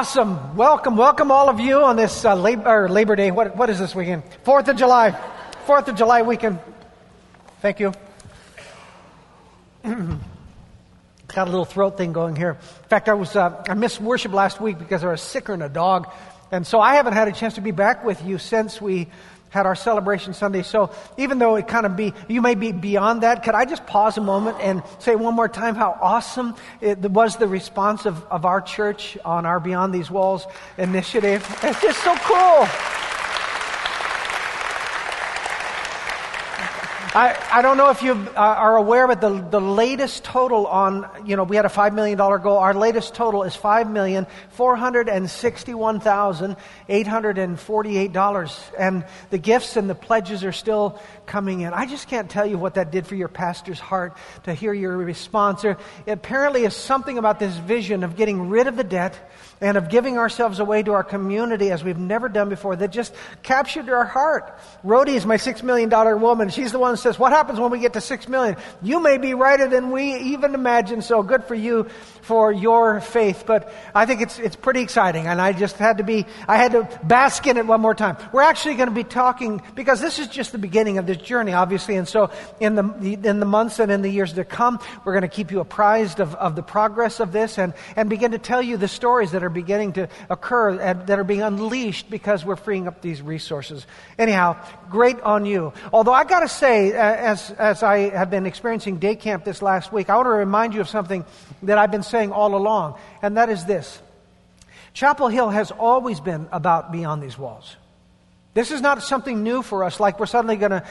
Awesome. Welcome, welcome all of you on this uh, Labor, Labor Day. What, what is this weekend? Fourth of July. Fourth of July weekend. Thank you. Got a little throat thing going here. In fact, I was uh, I missed worship last week because I was sicker than a dog, and so I haven't had a chance to be back with you since we had our celebration Sunday. So even though it kind of be, you may be beyond that, could I just pause a moment and say one more time how awesome it was the response of, of our church on our Beyond These Walls initiative? It's just so cool. I, I don't know if you uh, are aware, but the, the latest total on, you know, we had a $5 million goal. Our latest total is $5,461,848. And the gifts and the pledges are still coming in. I just can't tell you what that did for your pastor's heart to hear your response. There apparently is something about this vision of getting rid of the debt and of giving ourselves away to our community as we've never done before that just captured our heart. Rhodey is my six million dollar woman. She's the one who says, What happens when we get to six million? You may be righter than we even imagine, so good for you for your faith. But I think it's, it's pretty exciting, and I just had to be, I had to bask in it one more time. We're actually going to be talking, because this is just the beginning of this journey, obviously, and so in the, in the months and in the years to come, we're going to keep you apprised of, of the progress of this and, and begin to tell you the stories that are beginning to occur that are being unleashed because we're freeing up these resources. Anyhow, great on you. Although I got to say, as, as I have been experiencing day camp this last week, I want to remind you of something that I've been saying all along, and that is this. Chapel Hill has always been about beyond these walls. This is not something new for us, like we're suddenly going to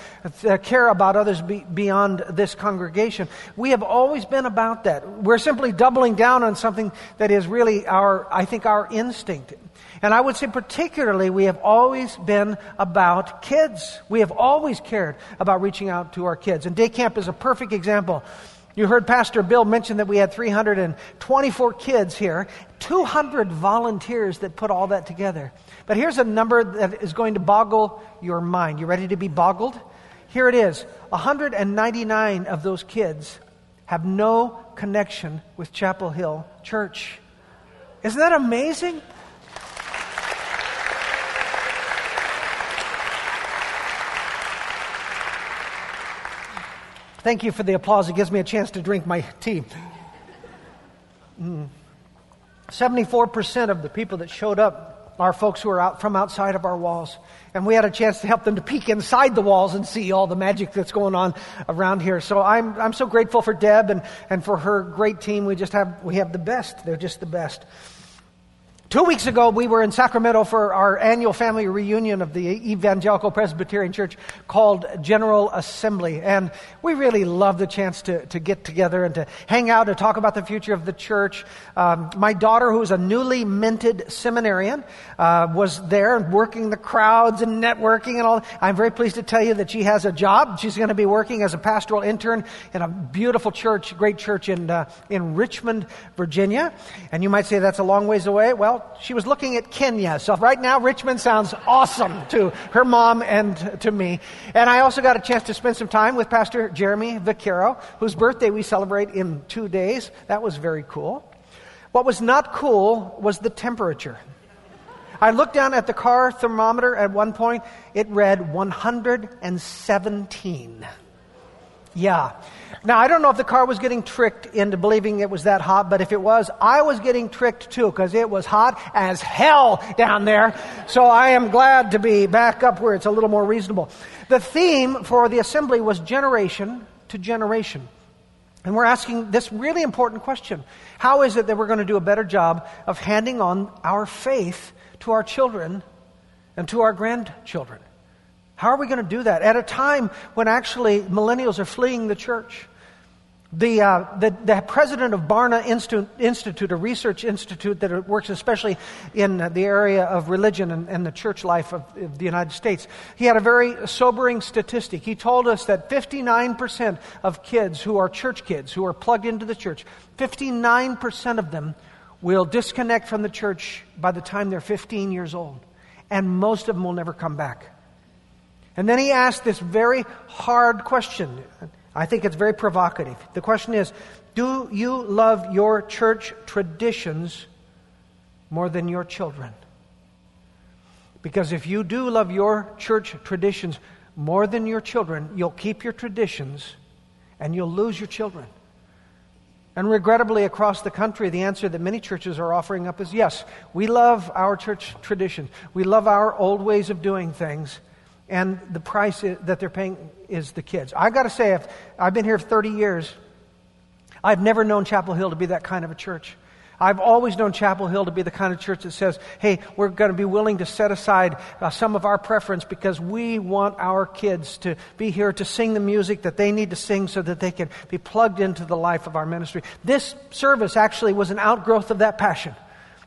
uh, care about others be, beyond this congregation. We have always been about that. We're simply doubling down on something that is really our, I think, our instinct. And I would say, particularly, we have always been about kids. We have always cared about reaching out to our kids. And day camp is a perfect example. You heard Pastor Bill mention that we had 324 kids here, 200 volunteers that put all that together. But here's a number that is going to boggle your mind. You ready to be boggled? Here it is 199 of those kids have no connection with Chapel Hill Church. Isn't that amazing? Thank you for the applause. It gives me a chance to drink my tea. Mm. 74% of the people that showed up are folks who are out from outside of our walls. And we had a chance to help them to peek inside the walls and see all the magic that's going on around here. So I'm, I'm so grateful for Deb and, and for her great team. We just have, we have the best. They're just the best. Two weeks ago, we were in Sacramento for our annual family reunion of the Evangelical Presbyterian Church called General Assembly. And we really love the chance to, to get together and to hang out and talk about the future of the church. Um, my daughter, who is a newly minted seminarian, uh, was there working the crowds and networking and all. I'm very pleased to tell you that she has a job. She's going to be working as a pastoral intern in a beautiful church, great church in, uh, in Richmond, Virginia. And you might say that's a long ways away. Well, she was looking at Kenya. So right now, Richmond sounds awesome to her mom and to me. And I also got a chance to spend some time with Pastor Jeremy Vaquero, whose birthday we celebrate in two days. That was very cool. What was not cool was the temperature. I looked down at the car thermometer at one point. It read 117. Yeah. Now, I don't know if the car was getting tricked into believing it was that hot, but if it was, I was getting tricked too, because it was hot as hell down there. So I am glad to be back up where it's a little more reasonable. The theme for the assembly was generation to generation. And we're asking this really important question How is it that we're going to do a better job of handing on our faith to our children and to our grandchildren? How are we going to do that at a time when actually millennials are fleeing the church? The, uh, the, the, president of Barna Institute, a research institute that works especially in the area of religion and, and the church life of, of, the United States, he had a very sobering statistic. He told us that 59% of kids who are church kids, who are plugged into the church, 59% of them will disconnect from the church by the time they're 15 years old. And most of them will never come back. And then he asked this very hard question. I think it's very provocative. The question is Do you love your church traditions more than your children. Because if you do love your church traditions more than your children, you'll keep your traditions and you'll lose your children. And regrettably, across the country, the answer that many churches are offering up is yes, we love our church tradition. We love our old ways of doing things. And the price that they're paying is the kids. I've got to say, I've been here 30 years. I've never known Chapel Hill to be that kind of a church. I've always known Chapel Hill to be the kind of church that says, hey, we're going to be willing to set aside uh, some of our preference because we want our kids to be here to sing the music that they need to sing so that they can be plugged into the life of our ministry. This service actually was an outgrowth of that passion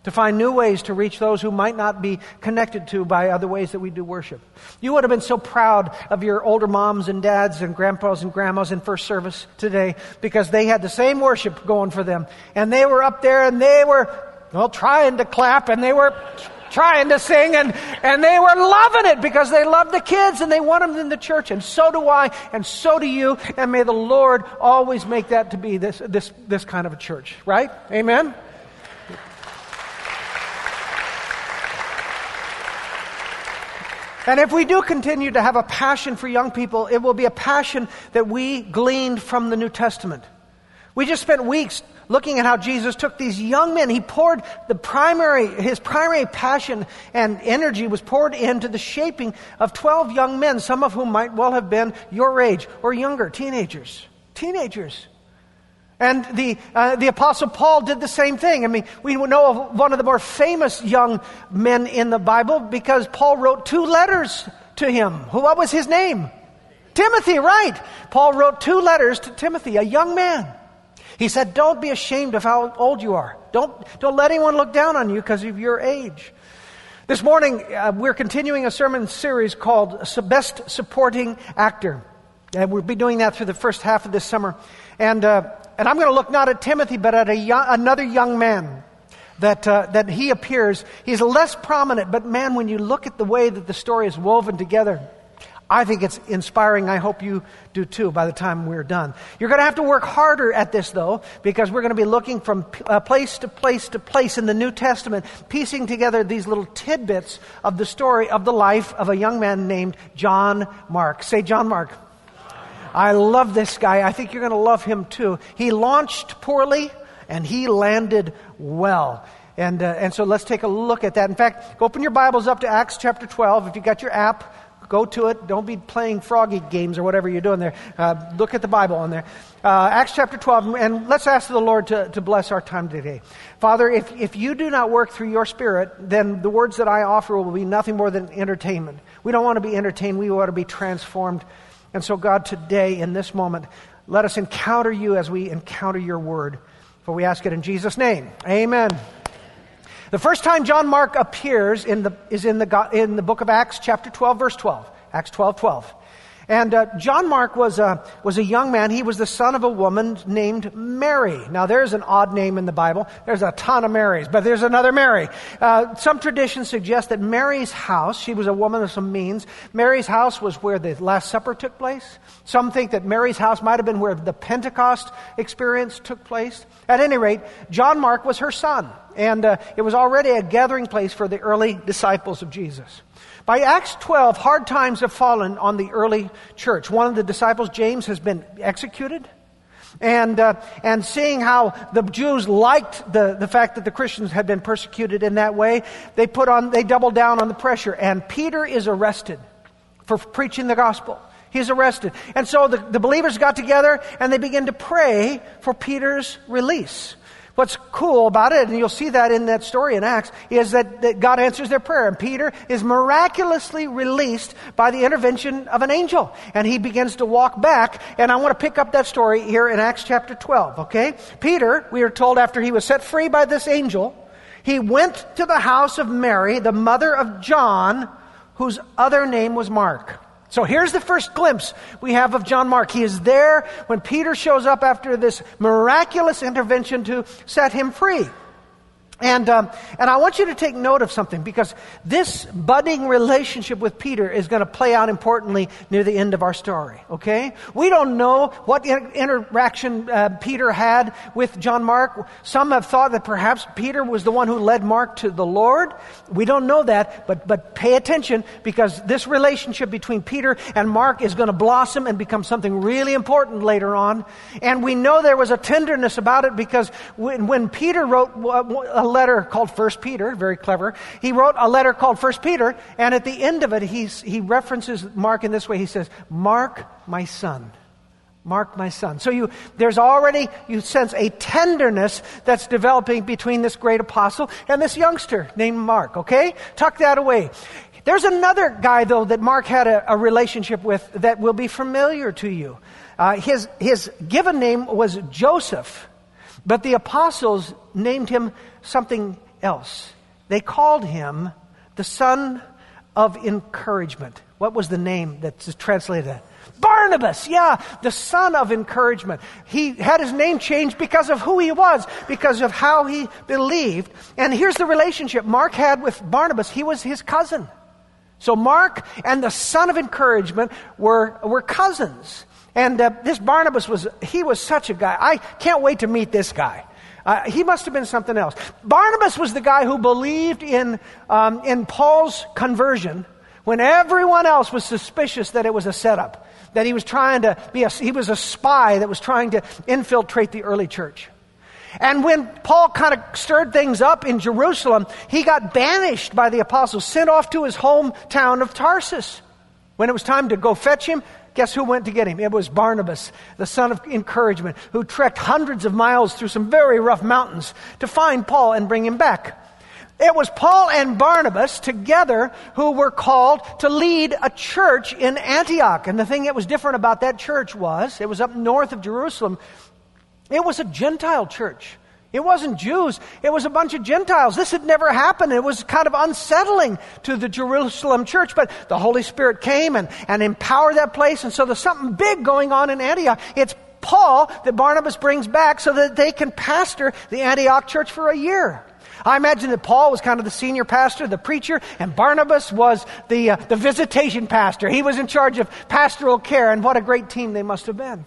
to find new ways to reach those who might not be connected to by other ways that we do worship. You would have been so proud of your older moms and dads and grandpas and grandmas in first service today because they had the same worship going for them. And they were up there and they were, well, trying to clap and they were trying to sing and, and they were loving it because they love the kids and they want them in the church. And so do I and so do you. And may the Lord always make that to be this, this, this kind of a church, right? Amen? And if we do continue to have a passion for young people, it will be a passion that we gleaned from the New Testament. We just spent weeks looking at how Jesus took these young men. He poured the primary, his primary passion and energy was poured into the shaping of 12 young men, some of whom might well have been your age or younger, teenagers. Teenagers. And the, uh, the Apostle Paul did the same thing. I mean, we know of one of the more famous young men in the Bible because Paul wrote two letters to him. Who, what was his name? Timothy, right. Paul wrote two letters to Timothy, a young man. He said, Don't be ashamed of how old you are. Don't, don't let anyone look down on you because of your age. This morning, uh, we're continuing a sermon series called Best Supporting Actor. And we'll be doing that through the first half of this summer. And uh, and I'm going to look not at Timothy, but at young, another young man that, uh, that he appears. He's less prominent, but man, when you look at the way that the story is woven together, I think it's inspiring. I hope you do too by the time we're done. You're going to have to work harder at this though, because we're going to be looking from uh, place to place to place in the New Testament, piecing together these little tidbits of the story of the life of a young man named John Mark. Say John Mark. I love this guy. I think you're going to love him too. He launched poorly and he landed well. And, uh, and so let's take a look at that. In fact, open your Bibles up to Acts chapter 12. If you got your app, go to it. Don't be playing froggy games or whatever you're doing there. Uh, look at the Bible on there. Uh, Acts chapter 12, and let's ask the Lord to, to bless our time today. Father, if, if you do not work through your Spirit, then the words that I offer will be nothing more than entertainment. We don't want to be entertained, we want to be transformed and so, God, today, in this moment, let us encounter you as we encounter your word. For we ask it in Jesus' name. Amen. The first time John Mark appears in the, is in the, in the book of Acts, chapter 12, verse 12. Acts 12, 12. And uh, John Mark was a, was a young man. He was the son of a woman named Mary. Now, there's an odd name in the Bible. There's a ton of Marys, but there's another Mary. Uh, some traditions suggest that Mary's house, she was a woman of some means, Mary's house was where the Last Supper took place. Some think that Mary's house might have been where the Pentecost experience took place. At any rate, John Mark was her son. And uh, it was already a gathering place for the early disciples of Jesus. By Acts 12, hard times have fallen on the early church. One of the disciples, James, has been executed. And, uh, and seeing how the Jews liked the, the fact that the Christians had been persecuted in that way, they put on, they doubled down on the pressure. And Peter is arrested for preaching the gospel. He's arrested. And so the, the believers got together and they began to pray for Peter's release. What's cool about it, and you'll see that in that story in Acts, is that, that God answers their prayer. And Peter is miraculously released by the intervention of an angel. And he begins to walk back. And I want to pick up that story here in Acts chapter 12, okay? Peter, we are told after he was set free by this angel, he went to the house of Mary, the mother of John, whose other name was Mark. So here's the first glimpse we have of John Mark. He is there when Peter shows up after this miraculous intervention to set him free. And, um, and I want you to take note of something because this budding relationship with Peter is going to play out importantly near the end of our story, okay? We don't know what in- interaction uh, Peter had with John Mark. Some have thought that perhaps Peter was the one who led Mark to the Lord. We don't know that, but, but pay attention because this relationship between Peter and Mark is going to blossom and become something really important later on. And we know there was a tenderness about it because when, when Peter wrote a letter called First Peter, very clever. He wrote a letter called First Peter, and at the end of it, he's, he references Mark in this way. He says, Mark, my son. Mark, my son. So you, there's already, you sense a tenderness that's developing between this great apostle and this youngster named Mark, okay? Tuck that away. There's another guy, though, that Mark had a, a relationship with that will be familiar to you. Uh, his, his given name was Joseph. But the apostles named him something else. They called him the son of encouragement. What was the name that's translated? Barnabas, yeah, the son of encouragement. He had his name changed because of who he was, because of how he believed. And here's the relationship Mark had with Barnabas. He was his cousin. So Mark and the son of encouragement were, were cousins. And uh, this Barnabas was, he was such a guy. I can't wait to meet this guy. Uh, he must have been something else. Barnabas was the guy who believed in, um, in Paul's conversion when everyone else was suspicious that it was a setup, that he was trying to be a, he was a spy that was trying to infiltrate the early church. And when Paul kind of stirred things up in Jerusalem, he got banished by the apostles, sent off to his hometown of Tarsus. When it was time to go fetch him, Guess who went to get him? It was Barnabas, the son of encouragement, who trekked hundreds of miles through some very rough mountains to find Paul and bring him back. It was Paul and Barnabas together who were called to lead a church in Antioch. And the thing that was different about that church was, it was up north of Jerusalem, it was a Gentile church. It wasn't Jews, it was a bunch of Gentiles. This had never happened. It was kind of unsettling to the Jerusalem church, but the Holy Spirit came and, and empowered that place. And so there's something big going on in Antioch. It's Paul that Barnabas brings back so that they can pastor the Antioch church for a year. I imagine that Paul was kind of the senior pastor, the preacher, and Barnabas was the, uh, the visitation pastor. He was in charge of pastoral care, and what a great team they must have been.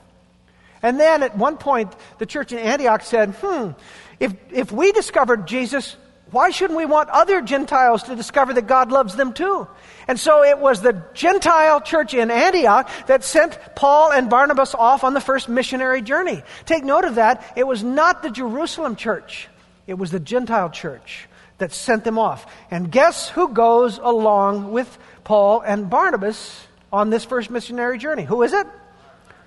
And then at one point, the church in Antioch said, hmm, if, if we discovered Jesus, why shouldn't we want other Gentiles to discover that God loves them too? And so it was the Gentile church in Antioch that sent Paul and Barnabas off on the first missionary journey. Take note of that. It was not the Jerusalem church, it was the Gentile church that sent them off. And guess who goes along with Paul and Barnabas on this first missionary journey? Who is it?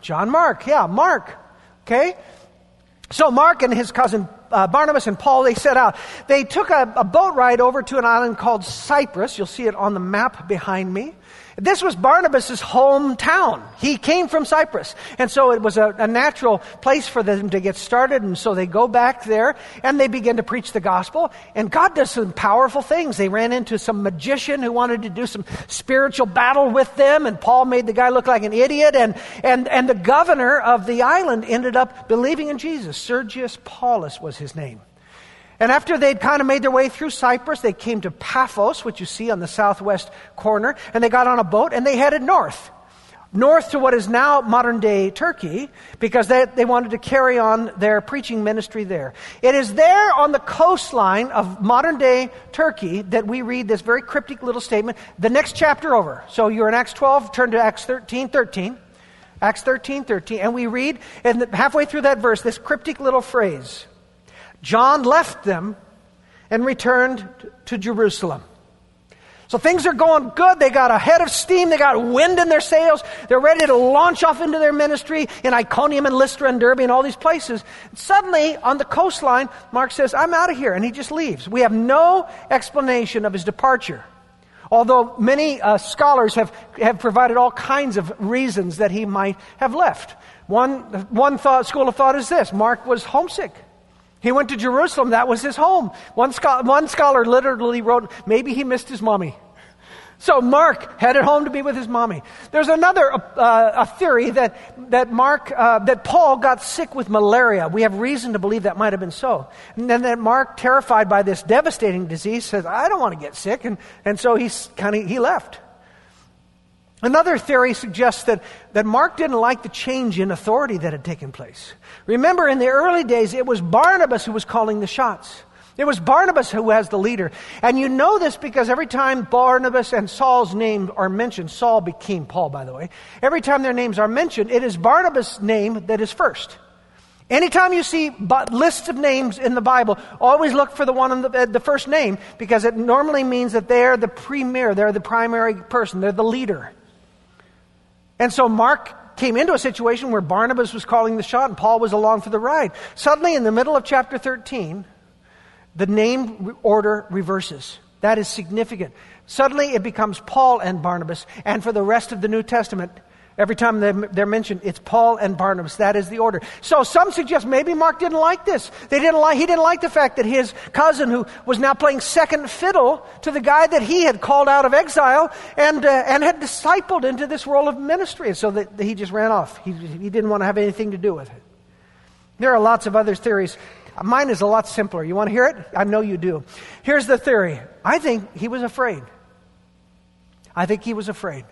John Mark, yeah, Mark. Okay? So Mark and his cousin uh, Barnabas and Paul, they set out. They took a, a boat ride over to an island called Cyprus. You'll see it on the map behind me. This was Barnabas' hometown. He came from Cyprus. And so it was a, a, natural place for them to get started. And so they go back there and they begin to preach the gospel. And God does some powerful things. They ran into some magician who wanted to do some spiritual battle with them. And Paul made the guy look like an idiot. And, and, and the governor of the island ended up believing in Jesus. Sergius Paulus was his name. And after they'd kind of made their way through Cyprus, they came to Paphos, which you see on the southwest corner, and they got on a boat and they headed north. North to what is now modern day Turkey, because they, they wanted to carry on their preaching ministry there. It is there on the coastline of modern day Turkey that we read this very cryptic little statement, the next chapter over. So you're in Acts 12, turn to Acts 13, 13. Acts 13, 13. And we read, and halfway through that verse, this cryptic little phrase. John left them and returned to Jerusalem. So things are going good. They got a head of steam. They got wind in their sails. They're ready to launch off into their ministry in Iconium and Lystra and Derbe and all these places. Suddenly, on the coastline, Mark says, I'm out of here. And he just leaves. We have no explanation of his departure. Although many uh, scholars have, have provided all kinds of reasons that he might have left. One, one thought, school of thought is this Mark was homesick. He went to Jerusalem. That was his home. One, scho- one scholar literally wrote, maybe he missed his mommy. So Mark headed home to be with his mommy. There's another uh, a theory that that Mark uh, that Paul got sick with malaria. We have reason to believe that might have been so. And then that Mark, terrified by this devastating disease, says, "I don't want to get sick," and and so he's kind of he left. Another theory suggests that, that Mark didn't like the change in authority that had taken place. Remember, in the early days, it was Barnabas who was calling the shots. It was Barnabas who was the leader. And you know this because every time Barnabas and Saul's name are mentioned, Saul became Paul, by the way, every time their names are mentioned, it is Barnabas' name that is first. Anytime you see lists of names in the Bible, always look for the one in the, uh, the first name because it normally means that they're the premier, they're the primary person, they're the leader. And so Mark came into a situation where Barnabas was calling the shot and Paul was along for the ride. Suddenly, in the middle of chapter 13, the name order reverses. That is significant. Suddenly it becomes Paul and Barnabas, and for the rest of the New Testament, Every time they're mentioned, it's Paul and Barnabas. That is the order. So some suggest maybe Mark didn't like this. They didn't like, he didn't like the fact that his cousin, who was now playing second fiddle to the guy that he had called out of exile and, uh, and had discipled into this role of ministry. So that he just ran off. He, he didn't want to have anything to do with it. There are lots of other theories. Mine is a lot simpler. You want to hear it? I know you do. Here's the theory. I think he was afraid. I think he was afraid.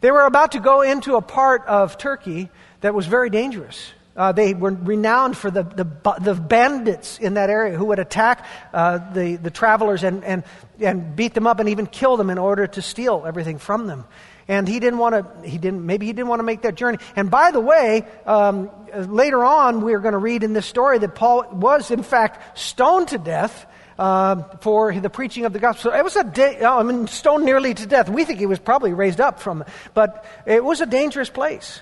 They were about to go into a part of Turkey that was very dangerous. Uh, they were renowned for the, the, the, bandits in that area who would attack uh, the, the travelers and, and, and beat them up and even kill them in order to steal everything from them. And he didn't want to, he didn't, maybe he didn't want to make that journey. And by the way, um, later on, we're going to read in this story that Paul was, in fact, stoned to death uh, for the preaching of the gospel. It was a day, I mean, stoned nearly to death. We think he was probably raised up from but it was a dangerous place.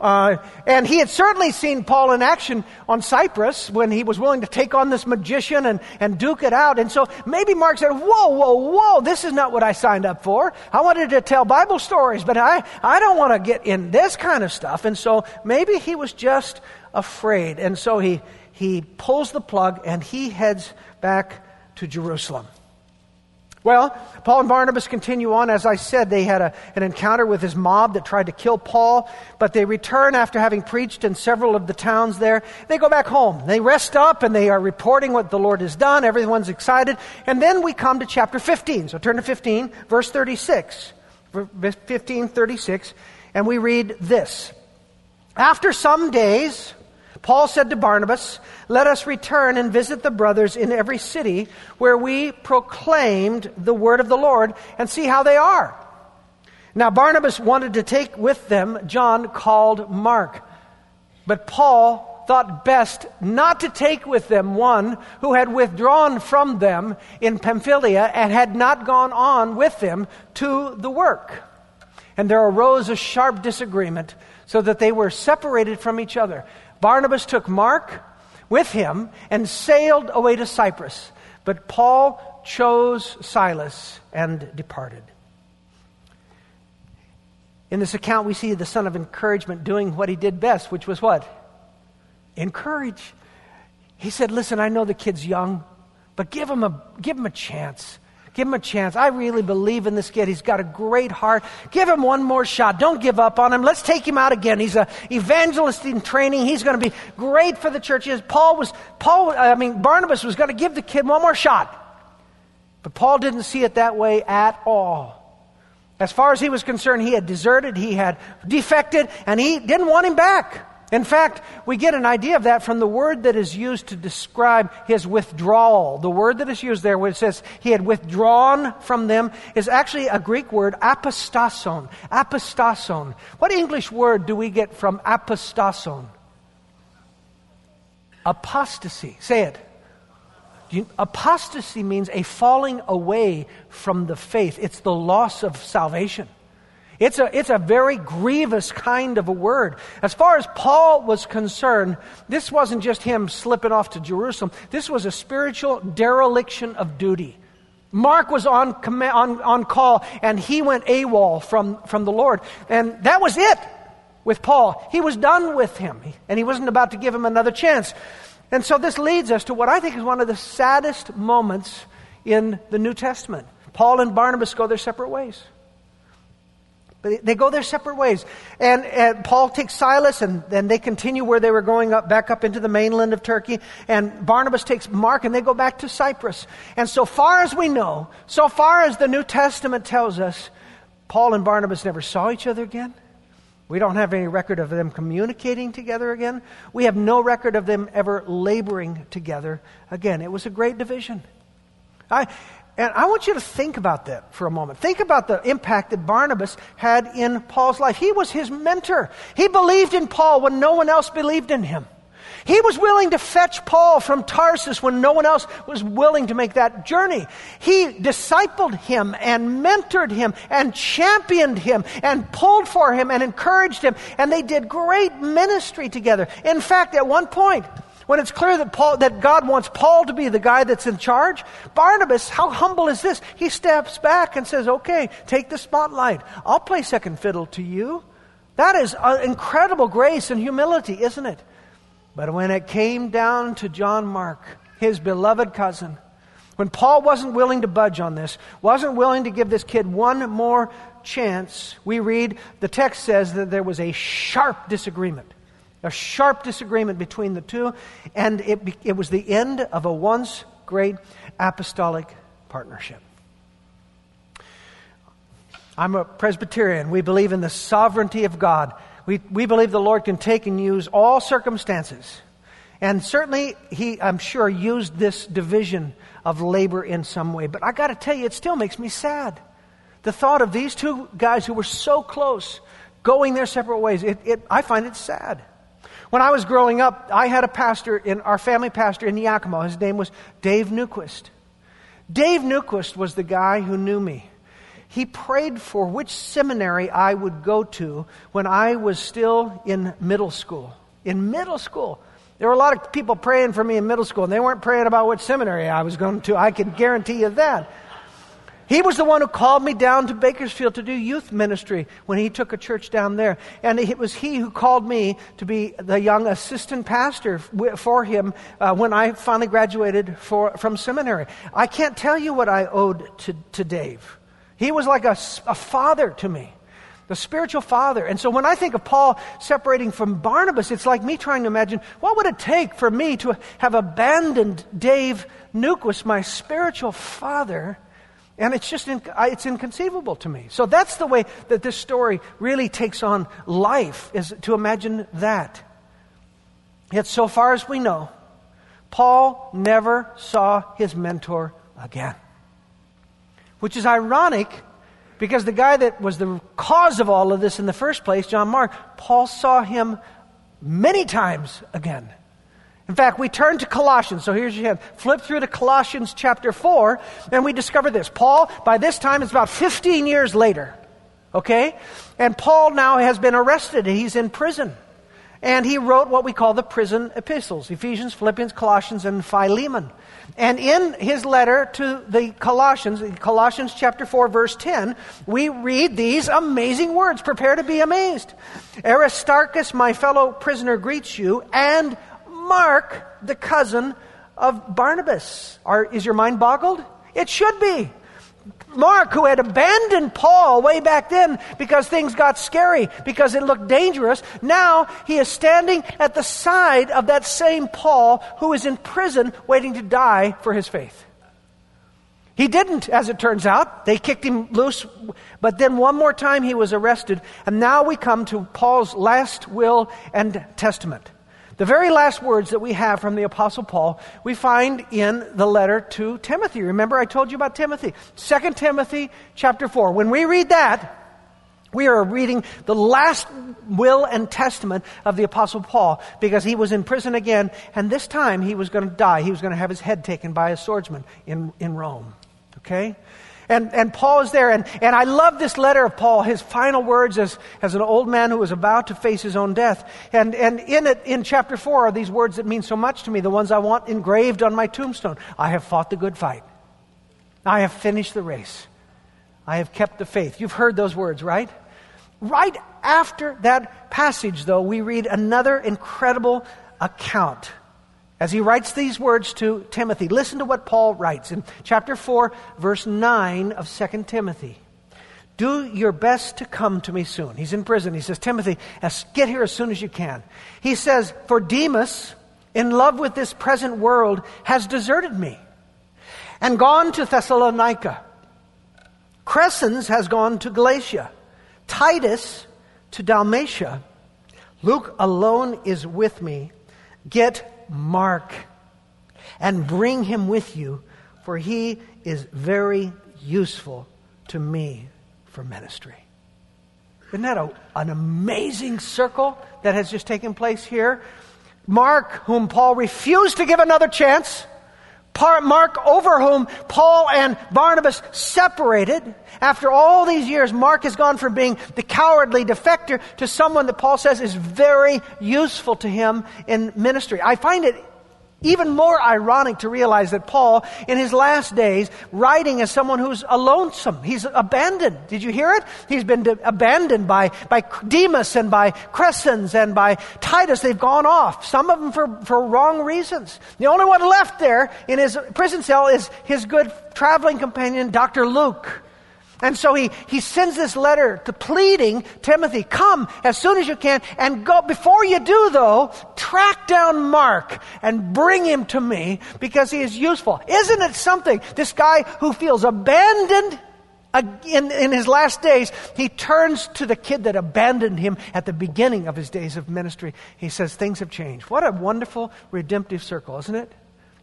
Uh, and he had certainly seen Paul in action on Cyprus when he was willing to take on this magician and, and duke it out. And so maybe Mark said, Whoa, whoa, whoa, this is not what I signed up for. I wanted to tell Bible stories, but I, I don't want to get in this kind of stuff. And so maybe he was just afraid. And so he, he pulls the plug and he heads back to Jerusalem. Well, Paul and Barnabas continue on. As I said, they had a, an encounter with this mob that tried to kill Paul, but they return after having preached in several of the towns there. They go back home. They rest up and they are reporting what the Lord has done. Everyone's excited. And then we come to chapter 15. So turn to 15, verse 36. 15, 36. And we read this. After some days, Paul said to Barnabas, Let us return and visit the brothers in every city where we proclaimed the word of the Lord and see how they are. Now, Barnabas wanted to take with them John called Mark. But Paul thought best not to take with them one who had withdrawn from them in Pamphylia and had not gone on with them to the work. And there arose a sharp disagreement so that they were separated from each other. Barnabas took Mark with him and sailed away to Cyprus, but Paul chose Silas and departed. In this account, we see the son of encouragement doing what he did best, which was what? Encourage. He said, Listen, I know the kid's young, but give him a, give him a chance. Give him a chance. I really believe in this kid. He's got a great heart. Give him one more shot. Don't give up on him. Let's take him out again. He's an evangelist in training. He's going to be great for the churches. Paul was, Paul, I mean, Barnabas was going to give the kid one more shot. But Paul didn't see it that way at all. As far as he was concerned, he had deserted, he had defected, and he didn't want him back. In fact, we get an idea of that from the word that is used to describe his withdrawal. The word that is used there, where it says he had withdrawn from them, is actually a Greek word, apostason. Apostason. What English word do we get from apostason? Apostasy. Say it. You, apostasy means a falling away from the faith. It's the loss of salvation. It's a, it's a very grievous kind of a word. As far as Paul was concerned, this wasn't just him slipping off to Jerusalem. This was a spiritual dereliction of duty. Mark was on, on, on call and he went AWOL from, from the Lord. And that was it with Paul. He was done with him and he wasn't about to give him another chance. And so this leads us to what I think is one of the saddest moments in the New Testament. Paul and Barnabas go their separate ways. But they go their separate ways. And, and, Paul takes Silas, and then they continue where they were going up, back up into the mainland of Turkey. And Barnabas takes Mark, and they go back to Cyprus. And so far as we know, so far as the New Testament tells us, Paul and Barnabas never saw each other again. We don't have any record of them communicating together again. We have no record of them ever laboring together again. It was a great division. I, and I want you to think about that for a moment. Think about the impact that Barnabas had in Paul's life. He was his mentor. He believed in Paul when no one else believed in him. He was willing to fetch Paul from Tarsus when no one else was willing to make that journey. He discipled him and mentored him and championed him and pulled for him and encouraged him. And they did great ministry together. In fact, at one point, when it's clear that Paul, that God wants Paul to be the guy that's in charge, Barnabas, how humble is this? He steps back and says, okay, take the spotlight. I'll play second fiddle to you. That is uh, incredible grace and humility, isn't it? But when it came down to John Mark, his beloved cousin, when Paul wasn't willing to budge on this, wasn't willing to give this kid one more chance, we read the text says that there was a sharp disagreement a sharp disagreement between the two, and it, it was the end of a once great apostolic partnership. I'm a Presbyterian. We believe in the sovereignty of God. We, we believe the Lord can take and use all circumstances. And certainly, He, I'm sure, used this division of labor in some way. But I got to tell you, it still makes me sad. The thought of these two guys who were so close going their separate ways, it, it, I find it sad. When I was growing up, I had a pastor in our family pastor in Yakima. His name was Dave Newquist. Dave Newquist was the guy who knew me. He prayed for which seminary I would go to when I was still in middle school. In middle school. There were a lot of people praying for me in middle school, and they weren't praying about which seminary I was going to. I can guarantee you that. He was the one who called me down to Bakersfield to do youth ministry when he took a church down there. And it was he who called me to be the young assistant pastor for him uh, when I finally graduated for, from seminary. I can't tell you what I owed to, to Dave. He was like a, a father to me the spiritual father. And so when I think of Paul separating from Barnabas, it's like me trying to imagine what would it take for me to have abandoned Dave Newquist, my spiritual father, and it's just in, it's inconceivable to me. So that's the way that this story really takes on life, is to imagine that. Yet, so far as we know, Paul never saw his mentor again. Which is ironic because the guy that was the cause of all of this in the first place, John Mark, Paul saw him many times again. In fact, we turn to Colossians. So here's your hand. Flip through to Colossians chapter 4, and we discover this. Paul, by this time, it's about 15 years later. Okay? And Paul now has been arrested. He's in prison. And he wrote what we call the prison epistles Ephesians, Philippians, Colossians, and Philemon. And in his letter to the Colossians, Colossians chapter 4, verse 10, we read these amazing words. Prepare to be amazed. Aristarchus, my fellow prisoner, greets you, and Mark, the cousin of Barnabas. Are, is your mind boggled? It should be. Mark, who had abandoned Paul way back then because things got scary, because it looked dangerous, now he is standing at the side of that same Paul who is in prison waiting to die for his faith. He didn't, as it turns out. They kicked him loose, but then one more time he was arrested, and now we come to Paul's last will and testament. The very last words that we have from the Apostle Paul, we find in the letter to Timothy. Remember, I told you about Timothy. 2 Timothy chapter 4. When we read that, we are reading the last will and testament of the Apostle Paul because he was in prison again, and this time he was going to die. He was going to have his head taken by a swordsman in, in Rome. Okay? And, and Paul is there. And, and I love this letter of Paul, his final words as, as an old man who was about to face his own death. And, and in it, in chapter 4, are these words that mean so much to me, the ones I want engraved on my tombstone. I have fought the good fight. I have finished the race. I have kept the faith. You've heard those words, right? Right after that passage, though, we read another incredible account as he writes these words to Timothy. Listen to what Paul writes in chapter 4, verse 9 of 2 Timothy. Do your best to come to me soon. He's in prison. He says, Timothy, get here as soon as you can. He says, For Demas, in love with this present world, has deserted me and gone to Thessalonica. Crescens has gone to Galatia. Titus to Dalmatia. Luke alone is with me. Get Mark and bring him with you, for he is very useful to me for ministry. Isn't that a, an amazing circle that has just taken place here? Mark, whom Paul refused to give another chance, Mark, over whom Paul and Barnabas separated. After all these years, Mark has gone from being the cowardly defector to someone that Paul says is very useful to him in ministry. I find it even more ironic to realize that Paul, in his last days, writing as someone who's a lonesome. He's abandoned. Did you hear it? He's been de- abandoned by, by Demas and by Crescens and by Titus. They've gone off. Some of them for, for wrong reasons. The only one left there in his prison cell is his good traveling companion, Dr. Luke. And so he, he sends this letter to pleading Timothy, come as soon as you can and go. Before you do though, track down Mark and bring him to me because he is useful. Isn't it something? This guy who feels abandoned in, in his last days, he turns to the kid that abandoned him at the beginning of his days of ministry. He says, things have changed. What a wonderful redemptive circle, isn't it?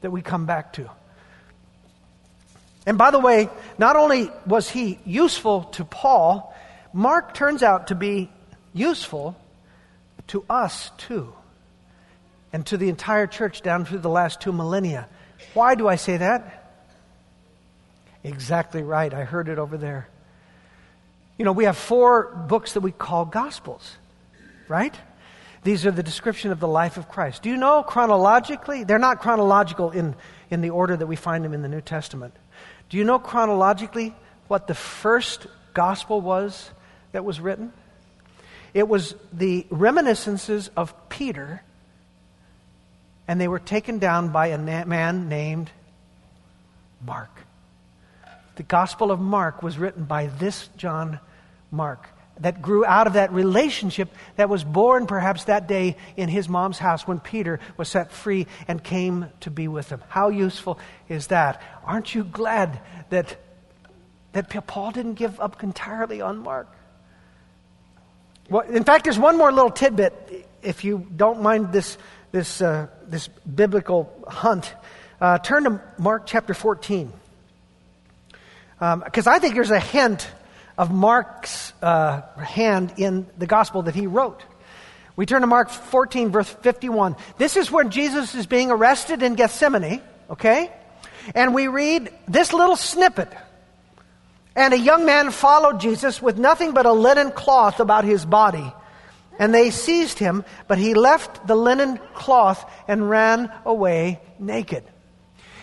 That we come back to. And by the way, not only was he useful to Paul, Mark turns out to be useful to us too, and to the entire church down through the last two millennia. Why do I say that? Exactly right. I heard it over there. You know, we have four books that we call Gospels, right? These are the description of the life of Christ. Do you know chronologically? They're not chronological in, in the order that we find them in the New Testament. Do you know chronologically what the first gospel was that was written? It was the reminiscences of Peter, and they were taken down by a na- man named Mark. The Gospel of Mark was written by this John Mark that grew out of that relationship that was born perhaps that day in his mom's house when Peter was set free and came to be with him. How useful is that? Aren't you glad that, that Paul didn't give up entirely on Mark? Well, in fact, there's one more little tidbit, if you don't mind this, this, uh, this biblical hunt. Uh, turn to Mark chapter 14. Because um, I think there's a hint of Mark's uh, hand in the gospel that he wrote. We turn to Mark 14, verse 51. This is when Jesus is being arrested in Gethsemane, okay? And we read this little snippet. And a young man followed Jesus with nothing but a linen cloth about his body. And they seized him, but he left the linen cloth and ran away naked.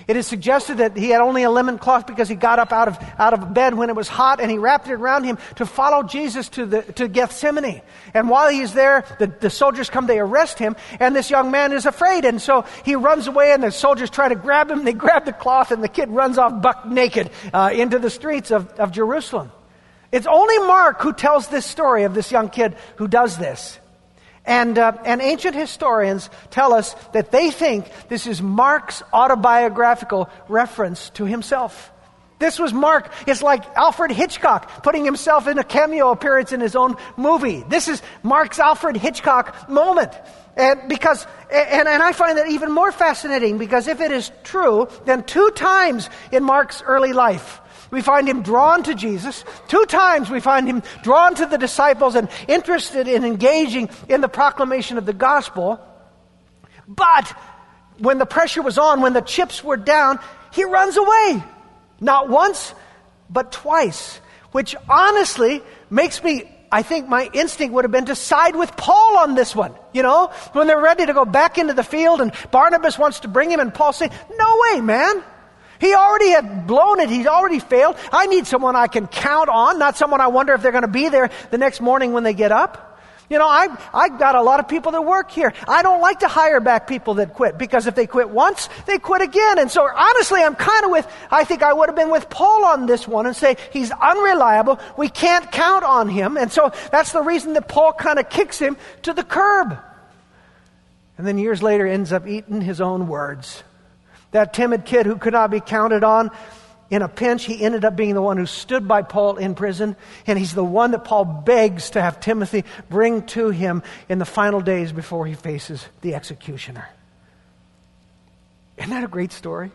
It is suggested that he had only a linen cloth because he got up out of, out of bed when it was hot and he wrapped it around him to follow Jesus to, the, to Gethsemane. And while he's there, the, the soldiers come, they arrest him, and this young man is afraid. And so he runs away, and the soldiers try to grab him. They grab the cloth, and the kid runs off buck naked uh, into the streets of, of Jerusalem. It's only Mark who tells this story of this young kid who does this. And, uh, and ancient historians tell us that they think this is Mark's autobiographical reference to himself. This was Mark. It's like Alfred Hitchcock putting himself in a cameo appearance in his own movie. This is Mark's Alfred Hitchcock moment. And because, and, and I find that even more fascinating because if it is true, then two times in Mark's early life, we find him drawn to Jesus. Two times we find him drawn to the disciples and interested in engaging in the proclamation of the gospel. But when the pressure was on, when the chips were down, he runs away. Not once, but twice. Which honestly makes me, I think my instinct would have been to side with Paul on this one. You know, when they're ready to go back into the field and Barnabas wants to bring him and Paul saying, no way, man. He already had blown it. He's already failed. I need someone I can count on, not someone I wonder if they're going to be there the next morning when they get up. You know, I, I've got a lot of people that work here. I don't like to hire back people that quit because if they quit once, they quit again. And so honestly, I'm kind of with, I think I would have been with Paul on this one and say, he's unreliable. We can't count on him. And so that's the reason that Paul kind of kicks him to the curb. And then years later ends up eating his own words. That timid kid who could not be counted on, in a pinch, he ended up being the one who stood by Paul in prison, and he's the one that Paul begs to have Timothy bring to him in the final days before he faces the executioner. Isn't that a great story?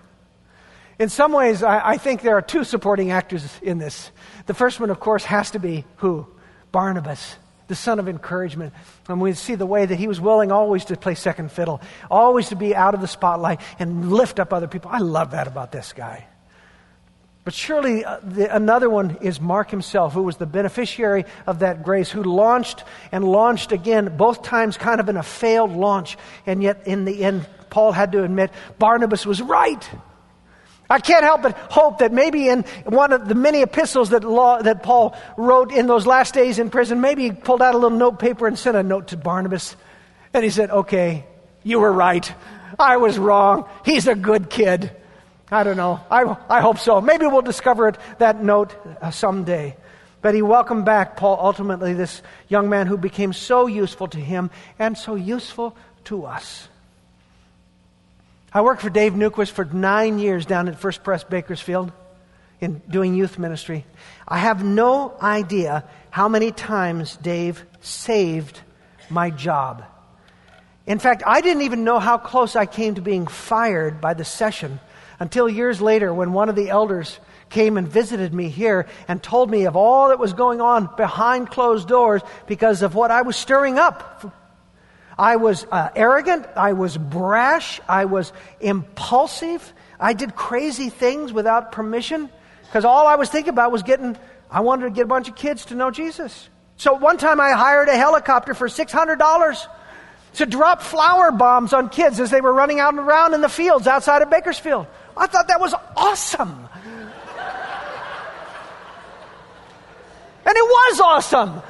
In some ways, I, I think there are two supporting actors in this. The first one, of course, has to be who? Barnabas the son of encouragement. And we see the way that he was willing always to play second fiddle, always to be out of the spotlight and lift up other people. I love that about this guy. But surely uh, the, another one is Mark himself, who was the beneficiary of that grace, who launched and launched again, both times kind of in a failed launch. And yet, in the end, Paul had to admit Barnabas was right. I can't help but hope that maybe in one of the many epistles that, law, that Paul wrote in those last days in prison, maybe he pulled out a little note paper and sent a note to Barnabas. And he said, Okay, you were right. I was wrong. He's a good kid. I don't know. I, I hope so. Maybe we'll discover it, that note uh, someday. But he welcomed back Paul, ultimately, this young man who became so useful to him and so useful to us. I worked for Dave Newquist for nine years down at First Pres Bakersfield in doing youth ministry. I have no idea how many times Dave saved my job. In fact, I didn't even know how close I came to being fired by the session until years later when one of the elders came and visited me here and told me of all that was going on behind closed doors because of what I was stirring up. I was uh, arrogant, I was brash, I was impulsive, I did crazy things without permission because all I was thinking about was getting, I wanted to get a bunch of kids to know Jesus. So one time I hired a helicopter for $600 to drop flower bombs on kids as they were running out and around in the fields outside of Bakersfield. I thought that was awesome. And it was awesome.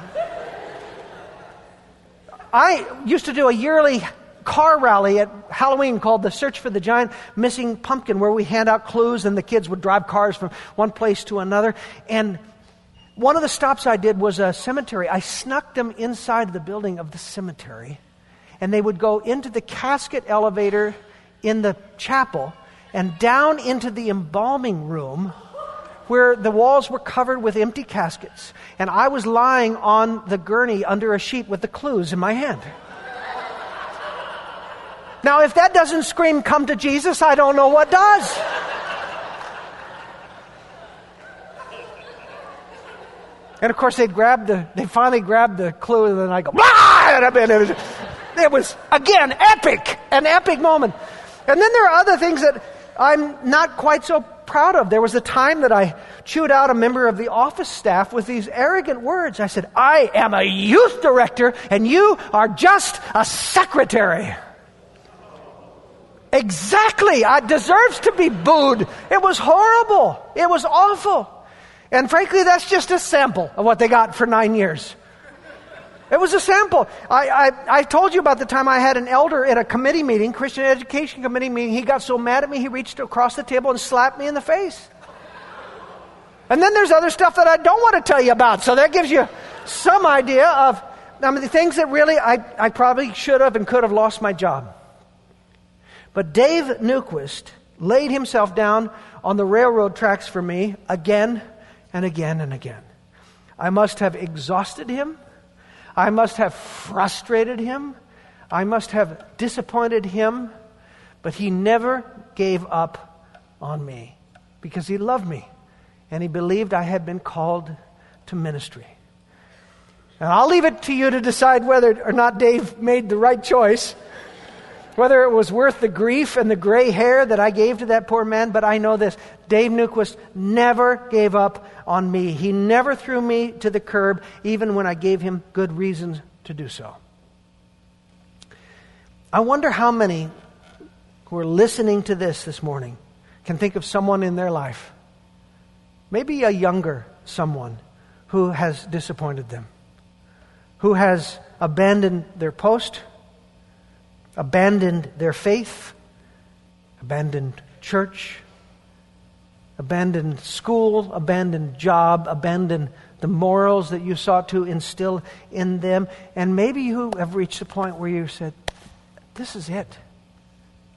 I used to do a yearly car rally at Halloween called the Search for the Giant Missing Pumpkin, where we hand out clues and the kids would drive cars from one place to another. And one of the stops I did was a cemetery. I snuck them inside the building of the cemetery, and they would go into the casket elevator in the chapel and down into the embalming room where the walls were covered with empty caskets. And I was lying on the gurney under a sheet with the clues in my hand. Now, if that doesn't scream, come to Jesus, I don't know what does. And of course, they'd grab the, they finally grabbed the clue, and then I go, ah! And it was, it was, again, epic, an epic moment. And then there are other things that I'm not quite so proud of. There was a time that I chewed out a member of the office staff with these arrogant words. I said, I am a youth director and you are just a secretary. Exactly. I deserves to be booed. It was horrible. It was awful. And frankly, that's just a sample of what they got for nine years. It was a sample. I, I, I, told you about the time I had an elder at a committee meeting, Christian Education Committee meeting. He got so mad at me, he reached across the table and slapped me in the face. And then there's other stuff that I don't want to tell you about. So that gives you some idea of I mean, the things that really I, I probably should have and could have lost my job. But Dave Newquist laid himself down on the railroad tracks for me again and again and again. I must have exhausted him. I must have frustrated him. I must have disappointed him. But he never gave up on me because he loved me and he believed I had been called to ministry. And I'll leave it to you to decide whether or not Dave made the right choice, whether it was worth the grief and the gray hair that I gave to that poor man. But I know this Dave Newquist never gave up on me. He never threw me to the curb, even when I gave him good reasons to do so. I wonder how many who are listening to this this morning can think of someone in their life, maybe a younger someone, who has disappointed them who has abandoned their post, abandoned their faith, abandoned church, abandoned school, abandoned job, abandoned the morals that you sought to instill in them. And maybe you have reached the point where you said, This is it.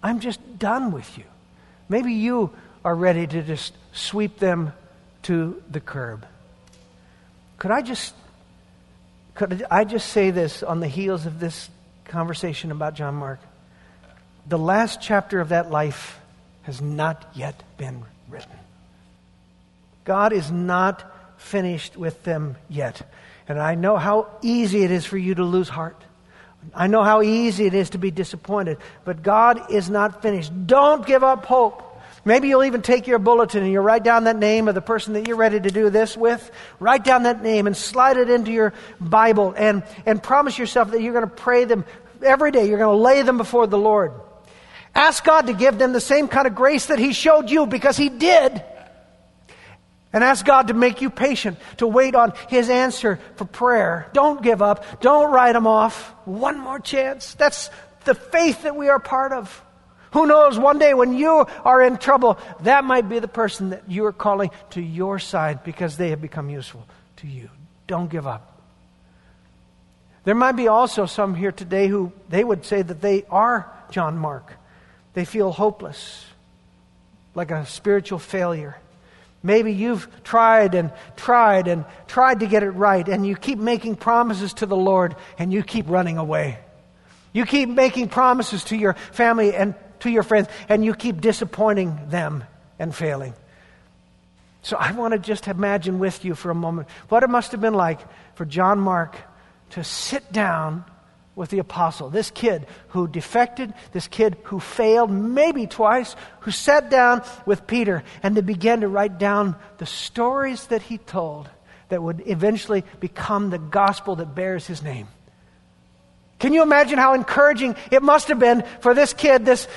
I'm just done with you. Maybe you are ready to just sweep them to the curb. Could I just could I just say this on the heels of this conversation about John Mark? The last chapter of that life has not yet been written. God is not finished with them yet. And I know how easy it is for you to lose heart. I know how easy it is to be disappointed. But God is not finished. Don't give up hope. Maybe you'll even take your bulletin and you'll write down that name of the person that you're ready to do this with. Write down that name and slide it into your Bible and, and promise yourself that you're going to pray them every day. You're going to lay them before the Lord. Ask God to give them the same kind of grace that He showed you because He did. And ask God to make you patient, to wait on His answer for prayer. Don't give up. Don't write them off. One more chance. That's the faith that we are part of. Who knows, one day when you are in trouble, that might be the person that you are calling to your side because they have become useful to you. Don't give up. There might be also some here today who they would say that they are John Mark. They feel hopeless, like a spiritual failure. Maybe you've tried and tried and tried to get it right, and you keep making promises to the Lord and you keep running away. You keep making promises to your family and to your friends, and you keep disappointing them and failing. So I want to just imagine with you for a moment what it must have been like for John Mark to sit down with the apostle, this kid who defected, this kid who failed maybe twice, who sat down with Peter and they began to write down the stories that he told that would eventually become the gospel that bears his name. Can you imagine how encouraging it must have been for this kid, this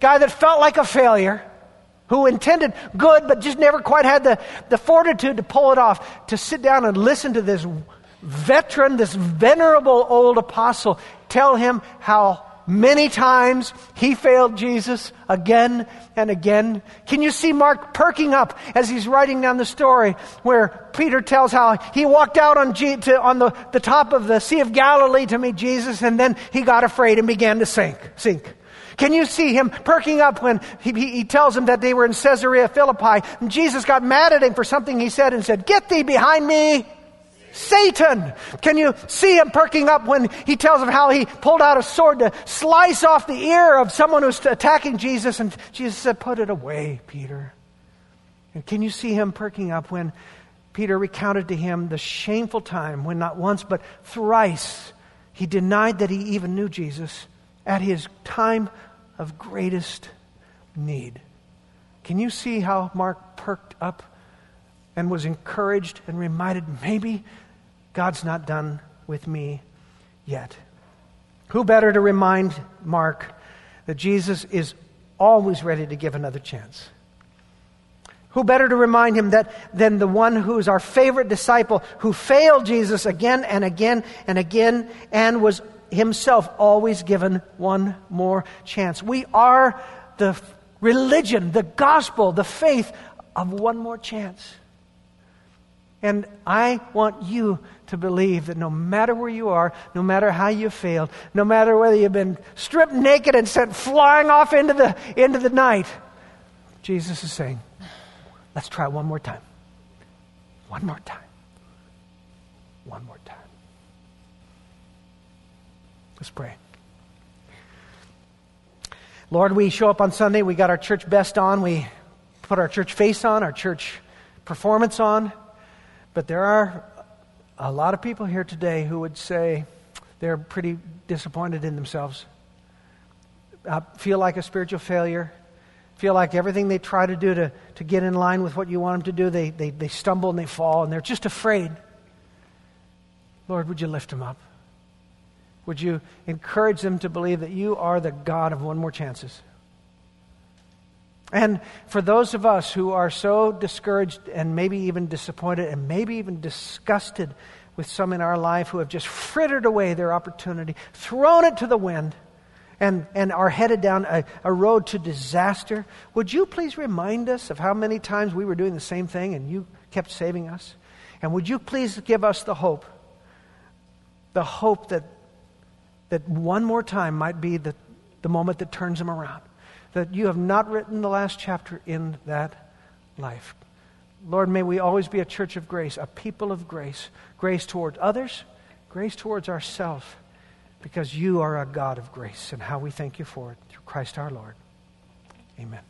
guy that felt like a failure, who intended good but just never quite had the, the fortitude to pull it off, to sit down and listen to this veteran, this venerable old apostle tell him how many times he failed Jesus again and again. Can you see Mark perking up as he's writing down the story where Peter tells how he walked out on, G- to, on the, the top of the Sea of Galilee to meet Jesus and then he got afraid and began to sink, sink. Can you see him perking up when he, he, he tells him that they were in Caesarea Philippi and Jesus got mad at him for something he said and said, Get thee behind me, Satan. Can you see him perking up when he tells of how he pulled out a sword to slice off the ear of someone who's attacking Jesus? And Jesus said, Put it away, Peter. And can you see him perking up when Peter recounted to him the shameful time when not once but thrice he denied that he even knew Jesus at his time of greatest need? Can you see how Mark perked up and was encouraged and reminded maybe God's not done with me yet. Who better to remind Mark that Jesus is always ready to give another chance? Who better to remind him that than the one who's our favorite disciple who failed Jesus again and again and again and was himself always given one more chance? We are the religion, the gospel, the faith of one more chance. And I want you to believe that no matter where you are, no matter how you failed, no matter whether you've been stripped naked and sent flying off into the, into the night, Jesus is saying, let's try one more time. One more time. One more time. Let's pray. Lord, we show up on Sunday, we got our church best on, we put our church face on, our church performance on. But there are a lot of people here today who would say they're pretty disappointed in themselves, uh, feel like a spiritual failure, feel like everything they try to do to, to get in line with what you want them to do, they, they, they stumble and they fall, and they're just afraid. Lord, would you lift them up? Would you encourage them to believe that you are the God of one more chances? And for those of us who are so discouraged and maybe even disappointed and maybe even disgusted with some in our life who have just frittered away their opportunity, thrown it to the wind, and, and are headed down a, a road to disaster. Would you please remind us of how many times we were doing the same thing and you kept saving us? And would you please give us the hope, the hope that, that one more time might be the, the moment that turns them around? That you have not written the last chapter in that life. Lord, may we always be a church of grace, a people of grace. Grace towards others, grace towards ourselves, because you are a God of grace, and how we thank you for it through Christ our Lord. Amen.